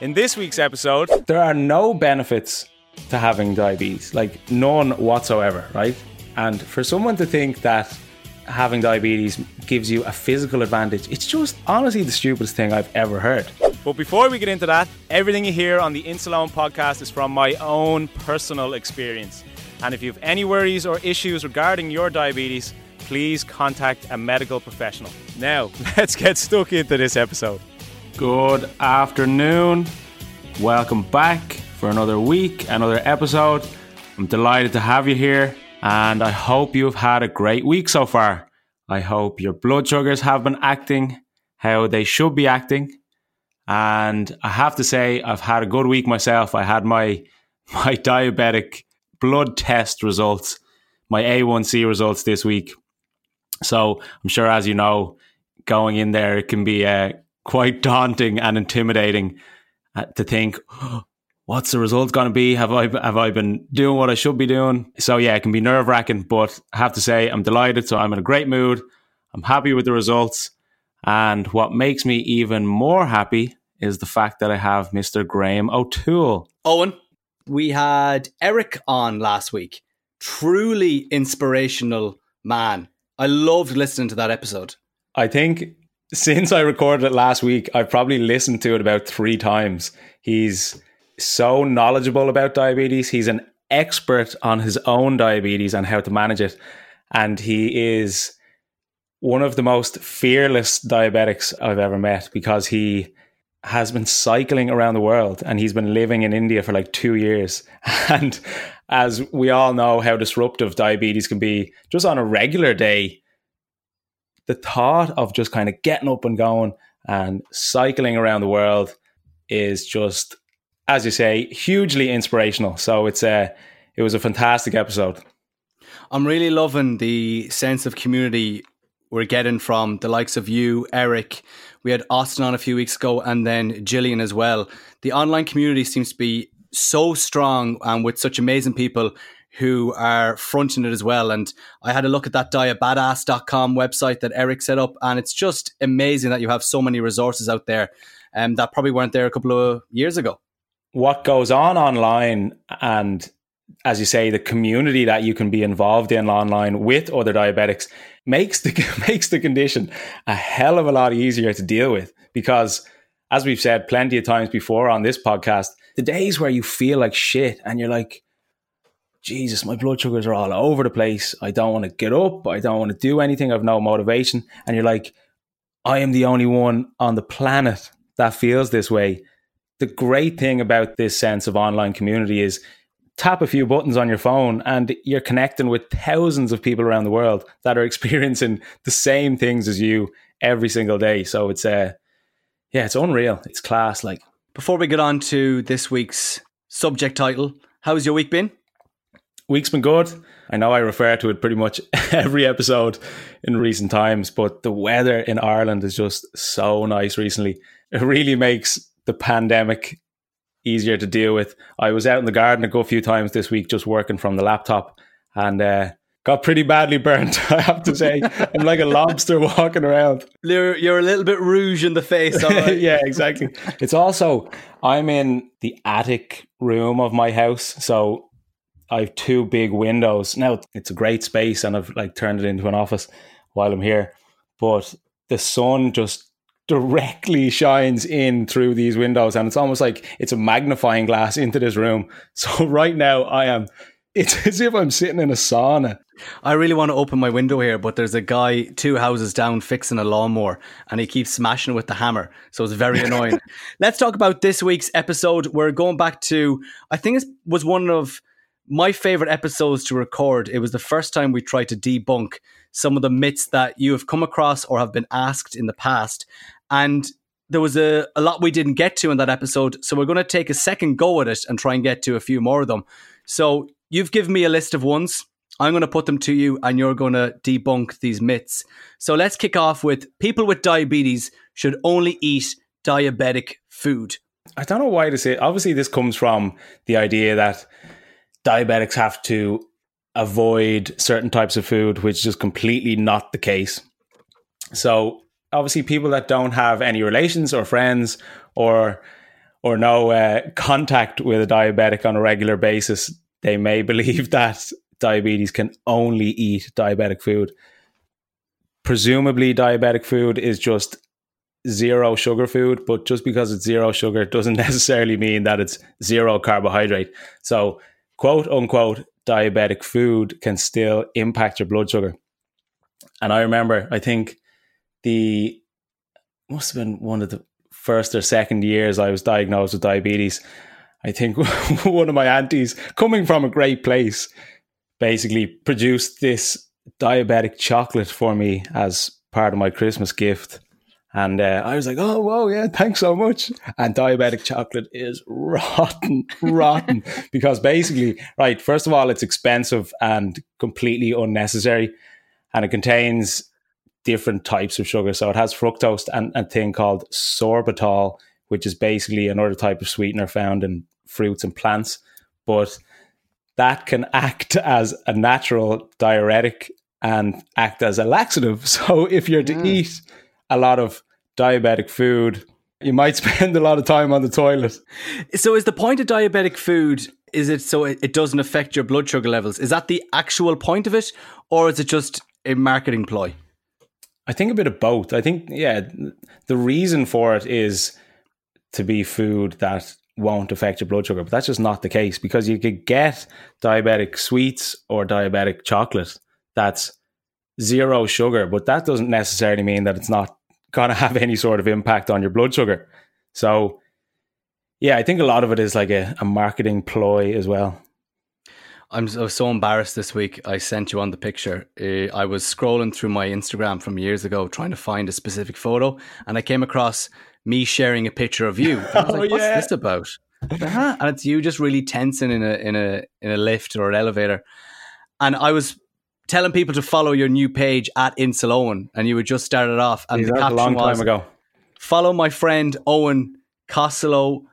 In this week's episode, there are no benefits to having diabetes, like none whatsoever, right? And for someone to think that having diabetes gives you a physical advantage, it's just honestly the stupidest thing I've ever heard. But before we get into that, everything you hear on the Insuleoin podcast is from my own personal experience. And if you have any worries or issues regarding your diabetes, please contact a medical professional. Now, let's get stuck into this episode. Good afternoon. Welcome back for another week, another episode. I'm delighted to have you here, and I hope you've had a great week so far. I hope your blood sugars have been acting how they should be acting. And I have to say, I've had a good week myself. I had my my diabetic blood test results, my A1C results this week. So I'm sure, as you know, going in there, it can be uh, quite daunting and intimidating uh, to think, oh, what's the result going to be? Have I have I been doing what I should be doing? So yeah, it can be nerve wracking, but I have to say I'm delighted. So I'm in a great mood. I'm happy with the results, and what makes me even more happy is the fact that I have Mr. Graham O'Toole. Eoin, we had Eric on last week. Truly inspirational man. I loved listening to that episode. I think since I recorded it last week, I've probably listened to it about three times. He's so knowledgeable about diabetes. He's an expert on his own diabetes and how to manage it. And he is one of the most fearless diabetics I've ever met because he has been cycling around the world and he's been living in India for like two years. And as we all know how disruptive diabetes can be just on a regular day, the thought of just kind of getting up and going and cycling around the world is just, as you say, hugely inspirational. So it's a, it was a fantastic episode. I'm really loving the sense of community we're getting from the likes of you, Eric. We had Austin on a few weeks ago, and then Gillian as well. The online community seems to be so strong and with such amazing people who are fronting it as well. And I had a look at that dietbadass.com website that Eric set up, and it's just amazing that you have so many resources out there um, that probably weren't there a couple of years ago. What goes on online and as you say, the community that you can be involved in online with other diabetics makes the makes the condition a hell of a lot easier to deal with because as we've said plenty of times before on this podcast, the days where you feel like shit and you're like, Jesus, my blood sugars are all over the place. I don't want to get up. I don't want to do anything. I've no motivation. And you're like, I am the only one on the planet that feels this way. The great thing about this sense of online community is tap a few buttons on your phone and you're connecting with thousands of people around the world that are experiencing the same things as you every single day. So it's uh yeah, it's unreal. It's class like before we get on to this week's subject title, how's your week been? Week's been good. I know I refer to it pretty much every episode in recent times, but the weather in Ireland is just so nice recently. It really makes the pandemic easier to deal with. I was out in the garden a good few times this week just working from the laptop and uh, got pretty badly burnt. I have to say, I'm like a lobster walking around. You're, you're a little bit rouge in the face. yeah, exactly. It's also I'm in the attic room of my house, so I have two big windows. Now it's a great space, and I've like turned it into an office while I'm here. But the sun just directly shines in through these windows and it's almost like it's a magnifying glass into this room. So right now I am it's as if I'm sitting in a sauna. I really want to open my window here, but there's a guy two houses down fixing a lawnmower and he keeps smashing with the hammer. So it's very annoying. Let's talk about this week's episode. We're going back to, I think it was one of my favorite episodes to record. It was the first time we tried to debunk some of the myths that you have come across or have been asked in the past. And there was a, a lot we didn't get to in that episode. So we're going to take a second go at it and try and get to a few more of them. So you've given me a list of ones. I'm going to put them to you and you're going to debunk these myths. So let's kick off with people with diabetes should only eat diabetic food. I don't know why to say. Obviously, this comes from the idea that diabetics have to avoid certain types of food, which is completely not the case. So obviously people that don't have any relations or friends or or no uh, contact with a diabetic on a regular basis, they may believe that diabetes can only eat diabetic food. Presumably, diabetic food is just zero sugar food, but just because it's zero sugar doesn't necessarily mean that it's zero carbohydrate. So, quote unquote, diabetic food can still impact your blood sugar. And I remember, I think the must have been one of the first or second years I was diagnosed with diabetes. I think one of my aunties, coming from a great place, basically produced this diabetic chocolate for me as part of my Christmas gift. And uh, I was like, oh, whoa, yeah, thanks so much. And diabetic chocolate is rotten, rotten. because basically, right, first of all, it's expensive and completely unnecessary. And it contains different types of sugar. So it has fructose and a thing called sorbitol, which is basically another type of sweetener found in fruits and plants. But that can act as a natural diuretic and act as a laxative. So if you're to mm. eat a lot of diabetic food, you might spend a lot of time on the toilet. So is the point of diabetic food is it so it doesn't affect your blood sugar levels? Is that the actual point of it or is it just a marketing ploy? I think a bit of both. I think, yeah, the reason for it is to be food that won't affect your blood sugar, but that's just not the case because you could get diabetic sweets or diabetic chocolate that's zero sugar, but that doesn't necessarily mean that it's not going to have any sort of impact on your blood sugar. So, yeah, I think a lot of it is like a, a marketing ploy as well. I'm so, so embarrassed this week. I sent you on the picture. Uh, I was scrolling through my Instagram from years ago trying to find a specific photo, and I came across me sharing a picture of you. I was oh, like, "What's yeah. this about?" Uh-huh. And it's you just really tensing in a in a in a lift or an elevator. And I was telling people to follow your new page at Insuleoin, and you had just started off. And the caption a long was, time ago. Follow my friend Eoin Costello.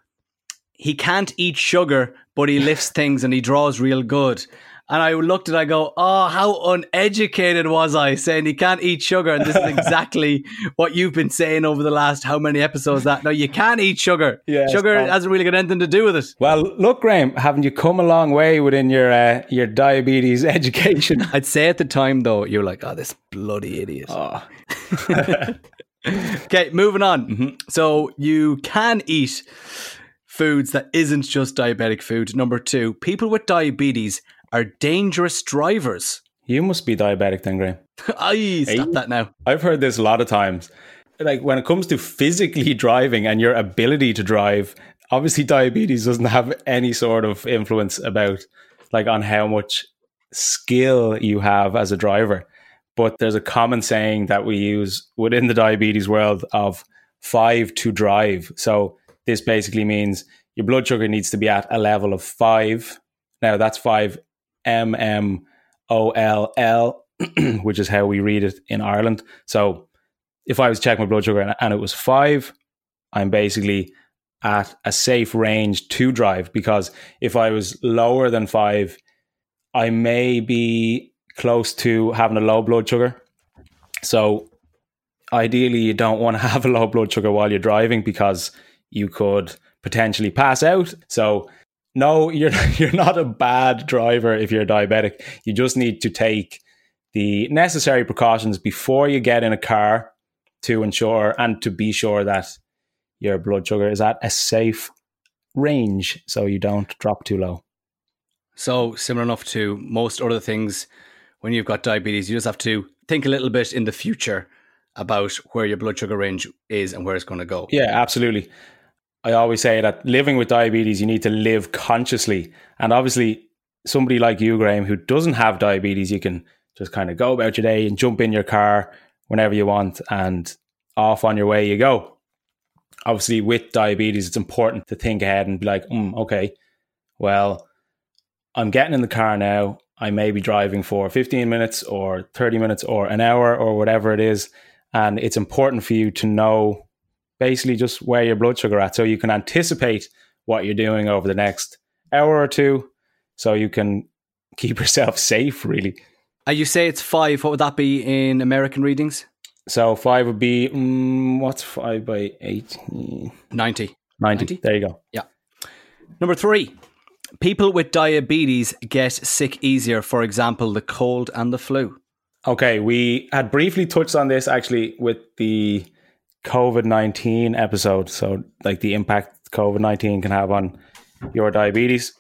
He can't eat sugar, but he lifts things and he draws real good. And I looked and I go, oh, how uneducated was I saying he can't eat sugar? And this is exactly what you've been saying over the last how many episodes that no, you can't eat sugar. Yeah, sugar hasn't really got anything to do with it. Well, look, Graham, haven't you come a long way within your uh, your diabetes education? I'd say at the time though, you're like, oh, this bloody idiot. Oh. okay, moving on. Mm-hmm. So you can eat foods that isn't just diabetic food. Number two, people with diabetes are dangerous drivers. You must be diabetic then, Graham. I stop that now. I've heard this a lot of times. Like when it comes to physically driving and your ability to drive, obviously diabetes doesn't have any sort of influence about like on how much skill you have as a driver. But there's a common saying that we use within the diabetes world of five to drive. So this basically means your blood sugar needs to be at a level of five. Now that's five M M O L L, which is how we read it in Ireland. So if I was checking my blood sugar and it was five, I'm basically at a safe range to drive because if I was lower than five, I may be close to having a low blood sugar. So ideally you don't want to have a low blood sugar while you're driving because you could potentially pass out. So no, you're you're not a bad driver if you're diabetic. You just need to take the necessary precautions before you get in a car to ensure and to be sure that your blood sugar is at a safe range so you don't drop too low. So, similar enough to most other things, when you've got diabetes, you just have to think a little bit in the future about where your blood sugar range is and where it's going to go. Yeah, absolutely. I always say that living with diabetes, you need to live consciously. And obviously, somebody like you, Graham, who doesn't have diabetes, you can just kind of go about your day and jump in your car whenever you want and off on your way you go obviously with diabetes, it's important to think ahead and be like, mm, okay, well, I'm getting in the car now. I may be driving for 15 minutes or 30 minutes or an hour or whatever it is. And it's important for you to know basically just where your blood sugar at so you can anticipate what you're doing over the next hour or two so you can keep yourself safe really. Uh, you say it's five. What would that be in American readings? So five would be um, what's five by eight? 90. 90. 90. There you go. Yeah. Number three, people with diabetes get sick easier. For example, the cold and the flu. Okay, we had briefly touched on this actually with the COVID 19 episode. So, like the impact COVID 19 can have on your diabetes.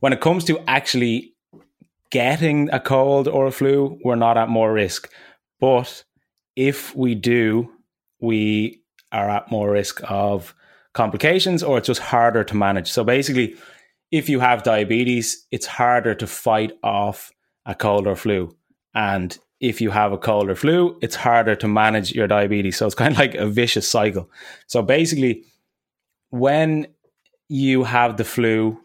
When it comes to actually getting a cold or a flu, we're not at more risk. But if we do, we are at more risk of complications or it's just harder to manage. So basically, if you have diabetes, it's harder to fight off a cold or flu. And if you have a cold or flu, it's harder to manage your diabetes. So it's kind of like a vicious cycle. So basically, when you have the flu,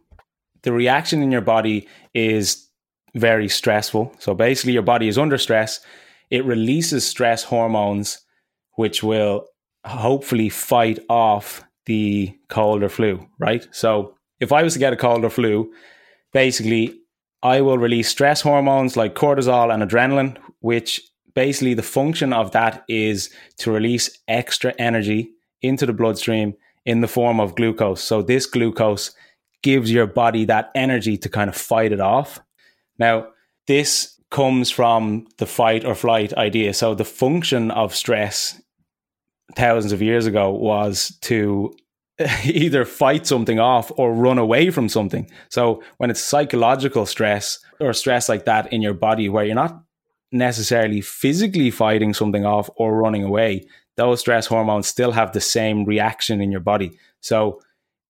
the reaction in your body is very stressful. So basically, your body is under stress it releases stress hormones, which will hopefully fight off the cold or flu, right? So if I was to get a cold or flu, basically I will release stress hormones like cortisol and adrenaline, which basically the function of that is to release extra energy into the bloodstream in the form of glucose. So this glucose gives your body that energy to kind of fight it off. Now, this comes from the fight or flight idea. So the function of stress thousands of years ago was to either fight something off or run away from something. So when it's psychological stress or stress like that in your body where you're not necessarily physically fighting something off or running away, those stress hormones still have the same reaction in your body. So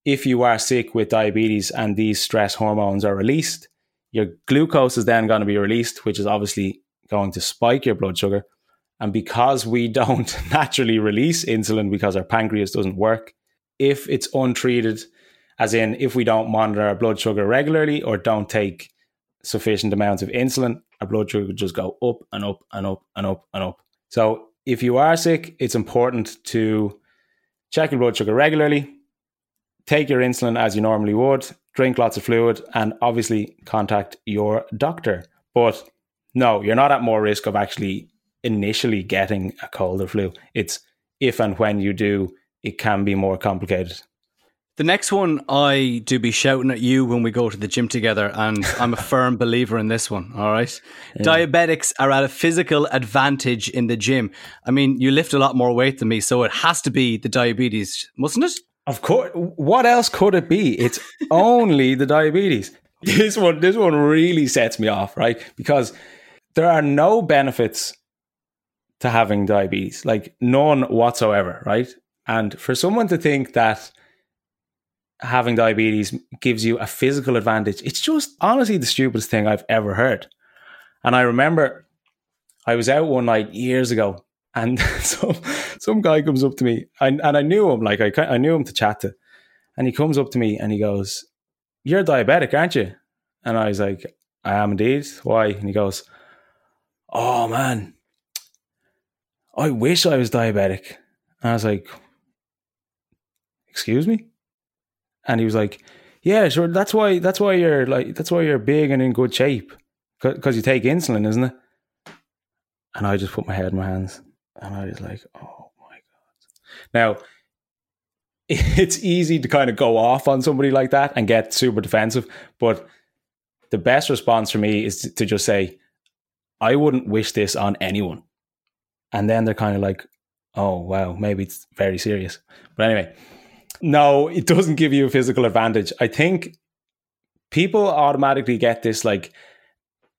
if you are sick with diabetes and these stress hormones are released, your glucose is then going to be released, which is obviously going to spike your blood sugar. And because we don't naturally release insulin because our pancreas doesn't work, if it's untreated, as in if we don't monitor our blood sugar regularly or don't take sufficient amounts of insulin, our blood sugar would just go up and up and up and up and up. So if you are sick, it's important to check your blood sugar regularly, take your insulin as you normally would, drink lots of fluid, and obviously contact your doctor. But no, you're not at more risk of actually initially getting a cold or flu. It's if and when you do, it can be more complicated. The next one, I do be shouting at you when we go to the gym together, and I'm a firm believer in this one. All right. Yeah. Diabetics are at a physical advantage in the gym. I mean, you lift a lot more weight than me, so it has to be the diabetes, mustn't it? Of course. What else could it be? It's only the diabetes. This one, this one really sets me off, right? Because there are no benefits to having diabetes, like none whatsoever, right? And for someone to think that having diabetes gives you a physical advantage, it's just honestly the stupidest thing I've ever heard. And I remember I was out one night years ago and some some guy comes up to me, and, and I knew him, like I I knew him to chat to, and he comes up to me and he goes, "You're diabetic, aren't you?" And I was like, "I am indeed. Why?" And he goes, "Oh man, I wish I was diabetic." And I was like, "Excuse me?" And he was like, "Yeah, sure. That's why. That's why you're like. That's why you're big and in good shape." because you take insulin, isn't it? And I just put my head in my hands and I was like, oh my God. Now, it's easy to kind of go off on somebody like that and get super defensive, but the best response for me is to just say, I wouldn't wish this on anyone. And then they're kind of like, oh, wow, maybe it's very serious. But anyway, no, it doesn't give you a physical advantage. I think people automatically get this, like,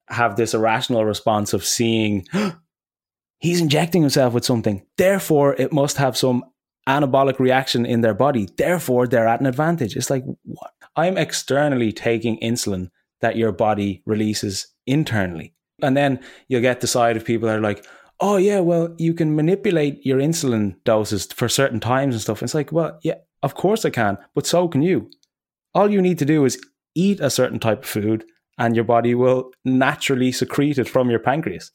have this irrational response of seeing he's injecting himself with something. Therefore, it must have some anabolic reaction in their body. Therefore, they're at an advantage. It's like, what? I'm externally taking insulin that your body releases internally. And then you'll get the side of people that are like, oh, yeah, well, you can manipulate your insulin doses for certain times and stuff. it's like, well, yeah, of course I can, but so can you. All you need to do is eat a certain type of food and your body will naturally secrete it from your pancreas.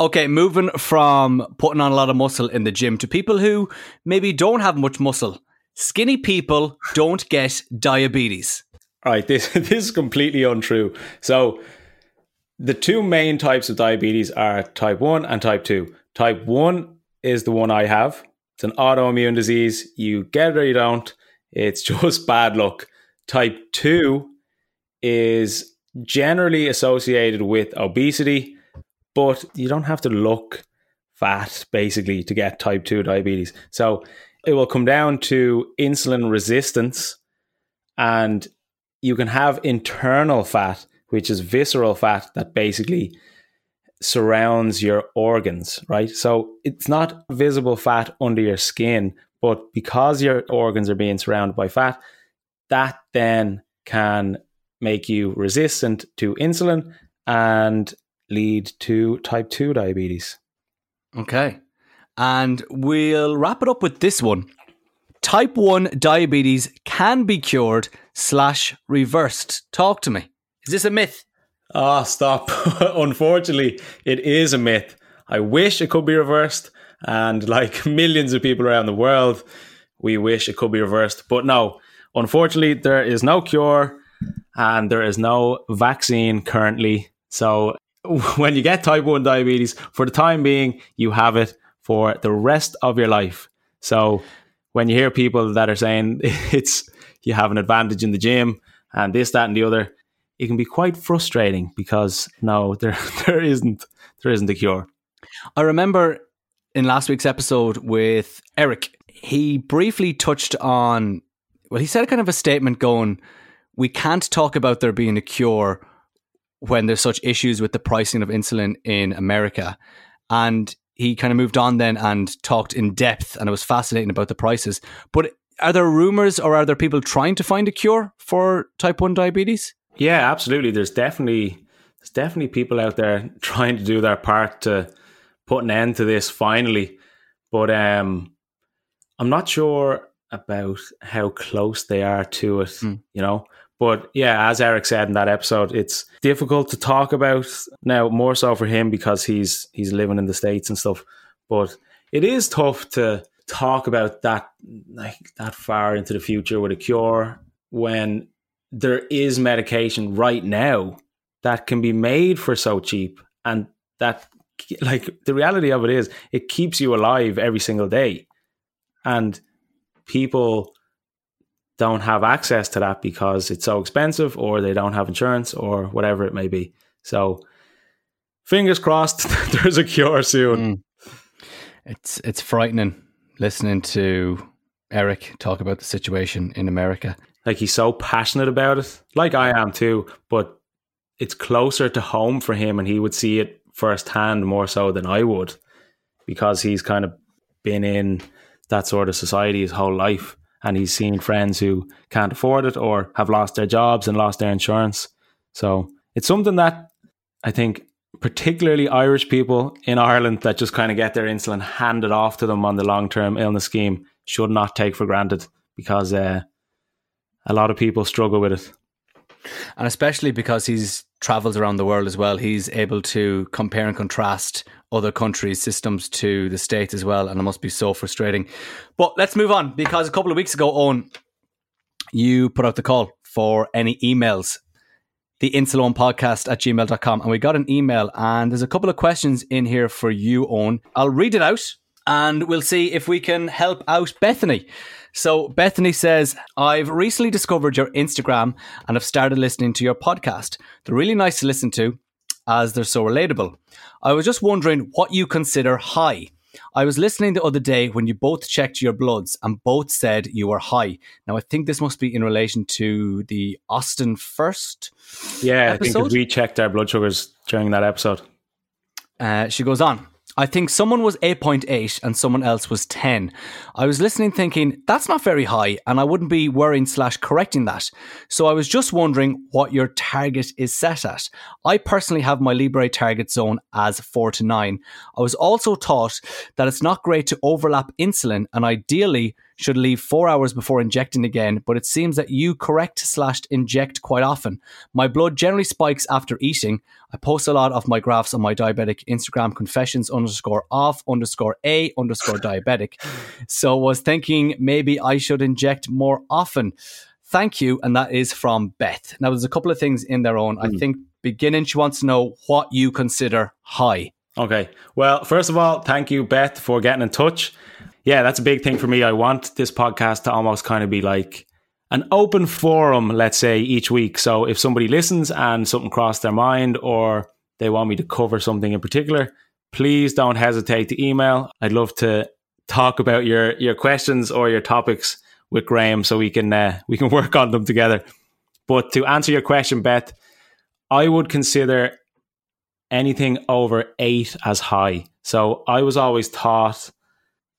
Okay, moving from putting on a lot of muscle in the gym to people who maybe don't have much muscle. Skinny people don't get diabetes. All right, this this is completely untrue. So the two main types of diabetes are type 1 and type 2. Type 1 is the one I have. It's an autoimmune disease. You get it or you don't. It's just bad luck. Type 2 is generally associated with obesity but you don't have to look fat basically to get type 2 diabetes. So it will come down to insulin resistance and you can have internal fat which is visceral fat that basically surrounds your organs, right? So it's not visible fat under your skin, but because your organs are being surrounded by fat, that then can make you resistant to insulin and lead to type 2 diabetes. Okay. And we'll wrap it up with this one. Type 1 diabetes can be cured slash reversed. Talk to me. Is this a myth? Ah, oh, stop. Unfortunately, it is a myth. I wish it could be reversed. And like millions of people around the world, we wish it could be reversed. But no, unfortunately, there is no cure and there is no vaccine currently. So when you get type 1 diabetes, for the time being, you have it for the rest of your life. So when you hear people that are saying it's you have an advantage in the gym and this, that, and the other, it can be quite frustrating because no, there there isn't there isn't a cure. I remember in last week's episode with Eric, he briefly touched on well, he said kind of a statement going, We can't talk about there being a cure when there's such issues with the pricing of insulin in America. And he kind of moved on then and talked in depth, and it was fascinating about the prices. But are there rumors or are there people trying to find a cure for type 1 diabetes? Yeah, absolutely. There's definitely there's definitely people out there trying to do their part to put an end to this finally. But um I'm not sure about how close they are to it, mm. you know. But yeah, as Eric said in that episode, it's difficult to talk about now, more so for him because he's he's living in the states and stuff. But it is tough to talk about that like that far into the future with a cure when there is medication right now that can be made for so cheap and that like the reality of it is it keeps you alive every single day and people don't have access to that because it's so expensive or they don't have insurance or whatever it may be. So fingers crossed there's a cure soon. Mm. It's it's frightening listening to Eric talk about the situation in America. Like he's so passionate about it, like I am too, but it's closer to home for him and he would see it firsthand more so than I would because he's kind of been in that sort of society his whole life and he's seen friends who can't afford it or have lost their jobs and lost their insurance. So it's something that I think particularly Irish people in Ireland that just kind of get their insulin handed off to them on the long term illness scheme should not take for granted because uh, a lot of people struggle with it. And especially because he's travels around the world as well, he's able to compare and contrast other countries' systems to the States as well. And it must be so frustrating. But let's move on because a couple of weeks ago, Eoin, you put out the call for any emails. the Insuleoin podcast at gmail.com. And we got an email, and there's a couple of questions in here for you, Eoin. I'll read it out and we'll see if we can help out Bethany. So, Bethany says, I've recently discovered your Instagram and have started listening to your podcast. They're really nice to listen to as they're so relatable. I was just wondering what you consider high. I was listening the other day when you both checked your bloods and both said you were high. Now, I think this must be in relation to the Austin First. Yeah, episode. I think we checked our blood sugars during that episode. Uh, she goes on. I think someone was 8.8 and someone else was 10. I was listening thinking, that's not very high, and I wouldn't be worrying slash correcting that. So I was just wondering what your target is set at. I personally have my Libre target zone as 4 to 9. I was also taught that it's not great to overlap insulin and ideally should leave four hours before injecting again, but it seems that you correct slash inject quite often. My blood generally spikes after eating. I post a lot of my graphs on my diabetic Instagram confessions underscore off underscore a underscore diabetic. So was thinking maybe I should inject more often. Thank you. And that is from Beth. Now there's a couple of things in their own. Mm. I hmm. think beginning she wants to know what you consider high. Okay. Well, first of all, thank you, Beth, for getting in touch yeah, that's a big thing for me. I want this podcast to almost kind of be like an open forum, let's say, each week. So if somebody listens and something crossed their mind or they want me to cover something in particular, please don't hesitate to email. I'd love to talk about your your questions or your topics with Graham so we can uh, we can work on them together. But to answer your question, Beth, I would consider anything over eight as high. So I was always taught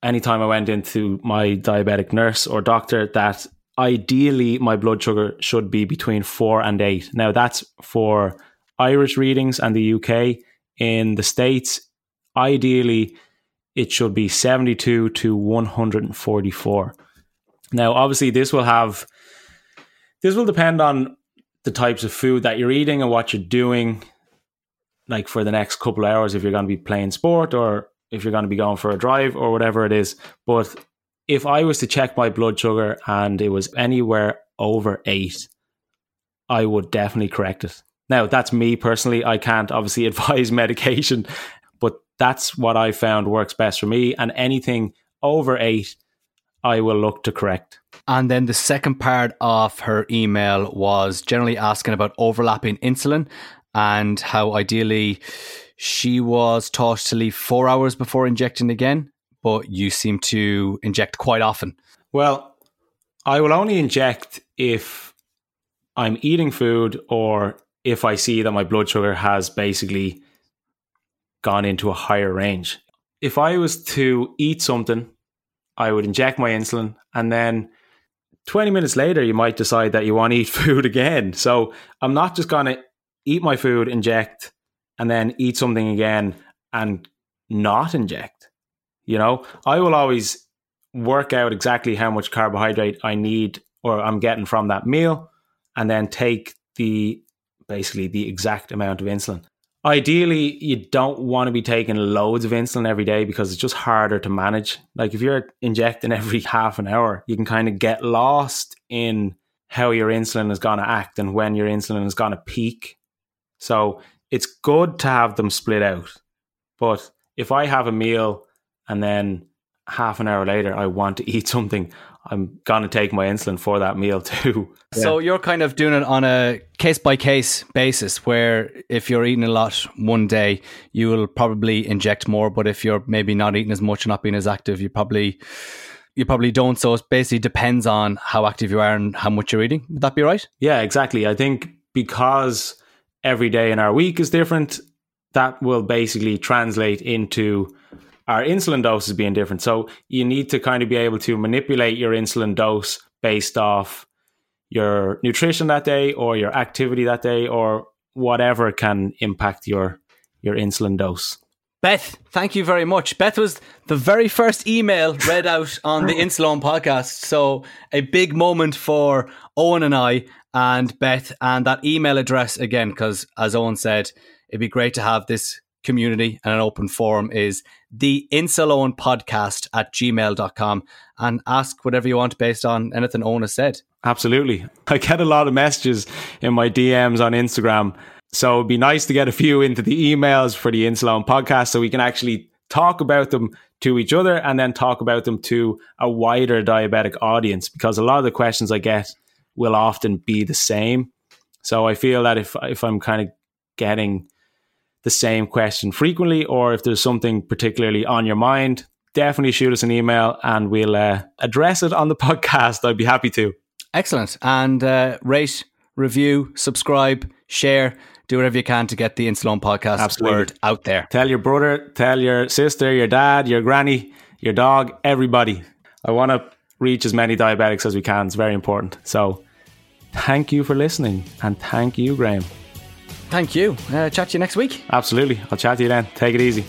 anytime I went into my diabetic nurse or doctor that ideally my blood sugar should be between four and eight. Now that's for Irish readings and the UK. In the States, ideally it should be 72 to 144. Now, obviously, this will have this will depend on the types of food that you're eating and what you're doing like for the next couple hours if you're going to be playing sport or if you're going to be going for a drive or whatever it is. But if I was to check my blood sugar and it was anywhere over eight, I would definitely correct it. Now, that's me personally. I can't obviously advise medication, but that's what I found works best for me. And anything over eight, I will look to correct. And then the second part of her email was generally asking about overlapping insulin and how ideally she was taught to leave four hours before injecting again, but you seem to inject quite often. Well, I will only inject if I'm eating food or if I see that my blood sugar has basically gone into a higher range. If I was to eat something, I would inject my insulin and then 20 minutes later you might decide that you want to eat food again. So I'm not just going to eat my food, inject, and then eat something again and not inject. You know, I will always work out exactly how much carbohydrate I need or I'm getting from that meal and then take the basically the exact amount of insulin. Ideally, you don't want to be taking loads of insulin every day because it's just harder to manage. Like if you're injecting every half an hour, you can kind of get lost in how your insulin is going to act and when your insulin is going to peak. So it's good to have them split out. But if I have a meal and then half an hour later I want to eat something, I'm gonna take my insulin for that meal too. Yeah. So you're kind of doing it on a case by case basis where if you're eating a lot one day, you will probably inject more, but if you're maybe not eating as much, not being as active, you probably you probably don't. So it basically depends on how active you are and how much you're eating. Would that be right? Yeah, exactly. I think because every day in our week is different, that will basically translate into our insulin doses being different. So you need to kind of be able to manipulate your insulin dose based off your nutrition that day or your activity that day or whatever can impact your your insulin dose. Beth, thank you very much. Beth was the very first email read out on the Insuleoin podcast. So a big moment for Eoin and I and Beth and that email address again, because as Eoin said, it'd be great to have this community and an open forum is the Insuleoin podcast at gmail.com and ask whatever you want based on anything Eoin has said. Absolutely. I get a lot of messages in my DMs on Instagram. So it'd be nice to get a few into the emails for the Insuleoin podcast so we can actually talk about them to each other and then talk about them to a wider diabetic audience because a lot of the questions I get will often be the same. So I feel that if if I'm kind of getting the same question frequently, or if there's something particularly on your mind, definitely shoot us an email and we'll uh, address it on the podcast. I'd be happy to. Excellent. And uh, rate, review, subscribe, share, do whatever you can to get the Insuleoin podcast Absolutely. word out there. Tell your brother, tell your sister, your dad, your granny, your dog, everybody. I want to reach as many diabetics as we can. It's very important. So thank you for listening and thank you, Graham. Thank you. Uh, chat to you next week. Absolutely. I'll chat to you then. Take it easy.